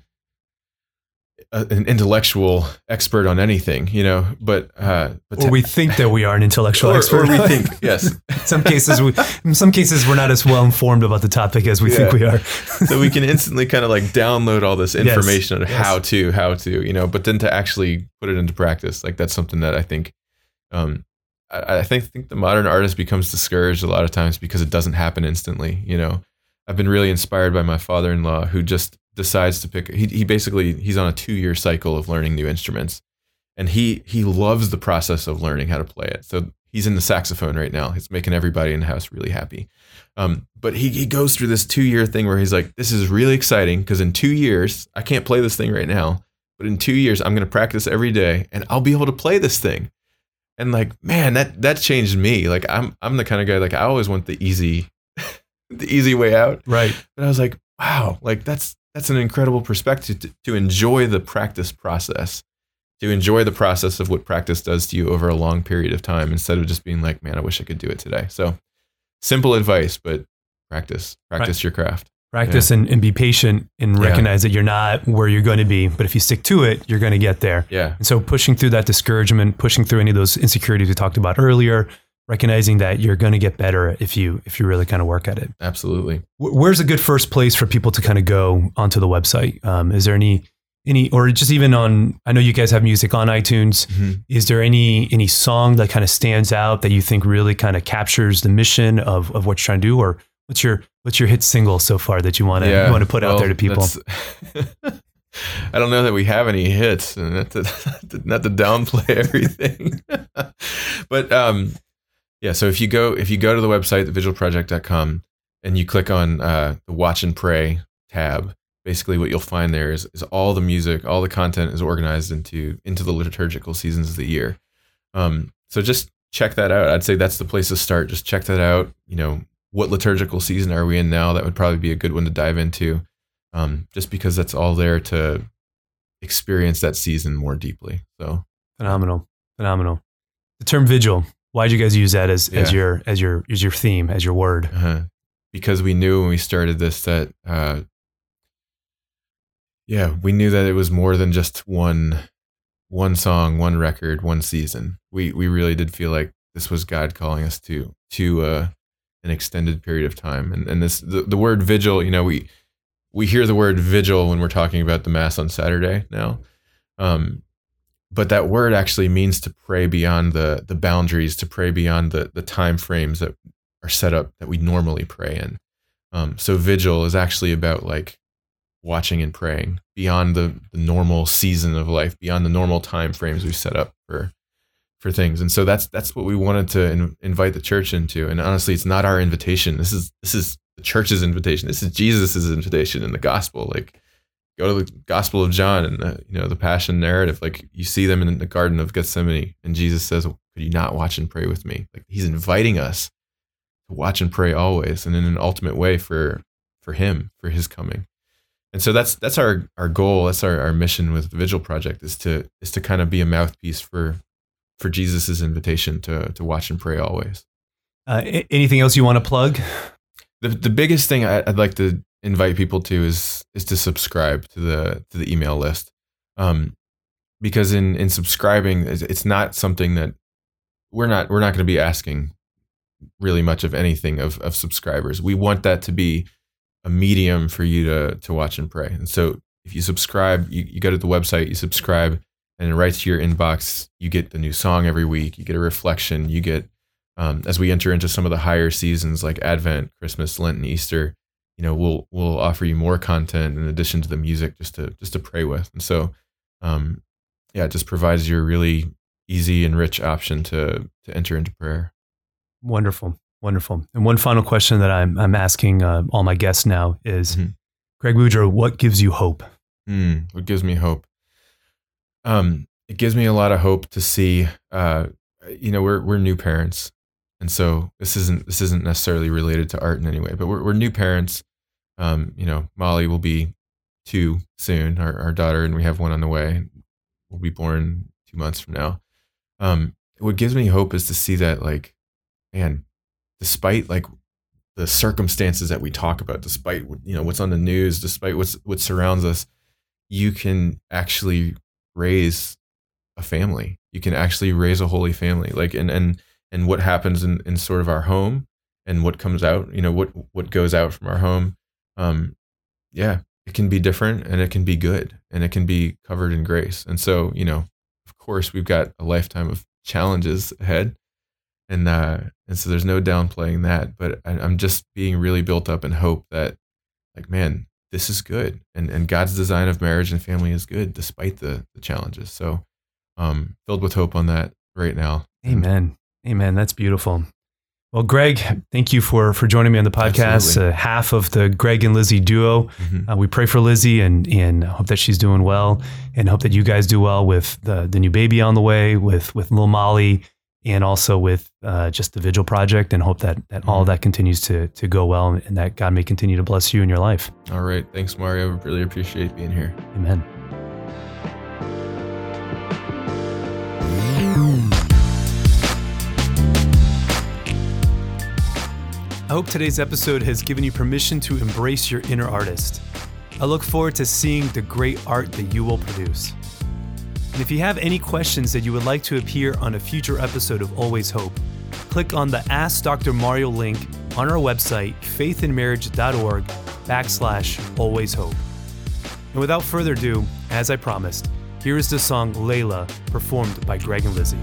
a an intellectual expert on anything, you know. But uh, but or we think that we are an intellectual or, expert. or we think yes, in some cases, we, in some cases, we're not as well informed about the topic as we think we are. so we can instantly kind of like download all this Yes, information on yes. how to how to you know but then to actually put it into practice like that's something that i think um i, I think think the modern artist becomes discouraged a lot of times because it doesn't happen instantly you know? I've been really inspired by my father-in-law who just decides to pick he, he basically he's on a two-year cycle of learning new instruments. And he he loves the process of learning how to play it. So he's in the saxophone right now. It's making everybody in the house really happy. Um, but he, he goes through this two year thing where he's like, this is really exciting because in two years, I can't play this thing right now, but in two years, I'm going to practice every day and I'll be able to play this thing. And like, man, that, that changed me. Like I'm, I'm the kind of guy, like I always want the easy, the easy way out. Right. But I was like, wow, like that's, that's an incredible perspective to, to enjoy the practice process, to enjoy the process of what practice does to you over a long period of time instead of just being like, man, I wish I could do it today. So simple advice, but practice, practice your craft. Practice and, and be patient and Yeah. recognize that you're not where you're going to be. But if you stick to it, you're going to get there. Yeah. And so pushing through that discouragement, pushing through any of those insecurities we talked about earlier, recognizing that you're going to get better if you if you really kind of work at it. Absolutely. Where's a good first place for people to kind of go onto the website? Um, is there any any or just even on? I know you guys have music on iTunes. Is there any any song that kind of stands out that you think really kind of captures the mission of of what you're trying to do, or what's your what's your hit single so far that you want to you want to put out there to people? I don't know that we have any hits, and not to, not to downplay everything, but um, yeah. So if you go if you go to the website thevigilproject.com and you click on uh, the Watch and Pray tab, basically what you'll find there is, is all the music, all the content is organized into into the liturgical seasons of the year. Um, so just check that out. I'd say that's the place to start. Just check that out. You know, what liturgical season are we in now? That would probably be a good one to dive into, um, just because that's all there to experience that season more deeply. So Phenomenal, phenomenal. The term vigil. Why'd you guys use that as as your as your as your theme as your word? uh because we knew when we started this that uh, yeah, we knew that it was more than just one one song, one record, one season. We we really did feel like this was God calling us to to uh, an extended period of time. And and this the, the word vigil, you know, we we hear the word vigil when we're talking about the mass on Saturday now. Um, but that word actually means to pray beyond the the boundaries, to pray beyond the the time frames that are set up that we normally pray in. Um, so vigil is actually about like watching and praying beyond the, the normal season of life, beyond the normal time frames we've set up for for things. And so that's that's what we wanted to in, invite the church into. And honestly, it's not our invitation. This is this is the church's invitation. This is Jesus's invitation in the gospel. Like go to the Gospel of John and the, you know the Passion narrative. Like you see them in the Garden of Gethsemane, and Jesus says, "Could you not watch and pray with me?" Like He's inviting us to watch and pray always, and in an ultimate way for for Him, for His coming. And so that's that's our our goal. That's our, our mission with the Vigil Project is to is to kind of be a mouthpiece for for Jesus's invitation to to watch and pray always. Uh, anything else you want to plug? the the biggest thing I- I'd like to invite people to is is to subscribe to the to the email list, um, because in in subscribing, it's it's not something that we're not we're not going to be asking really much of anything of of subscribers. We want that to be a medium for you to to watch and pray. And so if you subscribe, you, you go to the website, you subscribe, and right to your inbox, you get the new song every week. You get a reflection. You get um, as we enter into some of the higher seasons like Advent, Christmas, Lent, and Easter. You know, we'll we'll offer you more content in addition to the music, just to just to pray with. And so, um, yeah, it just provides you a really easy and rich option to to enter into prayer. Wonderful, wonderful. And one final question that I'm I'm asking uh, all my guests now is, mm-hmm. Greg Boudreaux, what gives you hope? Mm, what gives me hope? Um, it gives me a lot of hope to see. Uh, you know, we're we're new parents, and so this isn't this isn't necessarily related to art in any way, but we're we're new parents. Um, you know, Molly will be two soon, our our daughter, and we have one on the way. Will be born two months from now. Um, what gives me hope is to see that, like, man, despite like the circumstances that we talk about, despite you know what's on the news, despite what's what surrounds us, you can actually raise a family. You can actually raise a holy family. Like and and and what happens in, in sort of our home and what comes out, you know, what what goes out from our home. Um yeah, it can be different and it can be good and it can be covered in grace. And so, you know, of course we've got a lifetime of challenges ahead. And uh and so there's no downplaying that, but I, I'm just being really built up in hope that like man, this is good. And, and god's design of marriage and family is good despite the, the challenges. So um, filled with hope on that right now. Amen. Amen. That's beautiful. Well greg thank you for for joining me on the podcast. Uh, half of the greg and lizzie duo. Mm-hmm. uh, we pray for lizzie and and hope that she's doing well and hope that you guys do well with the the new baby on the way with with little molly and also with uh, just the Vigil Project, and hope that that all mm-hmm. that continues to to go well, and that God may continue to bless you in your life. All right, thanks, Mario. Really appreciate being here. Amen. I hope today's episode has given you permission to embrace your inner artist. I look forward to seeing the great art that you will produce. And if you have any questions that you would like to appear on a future episode of Always Hope, click on the Ask Dr. Mario link on our website, faithandmarriage.org backslash always hope. And without further ado, as I promised, here is the song Layla, performed by Greg and Lizzie.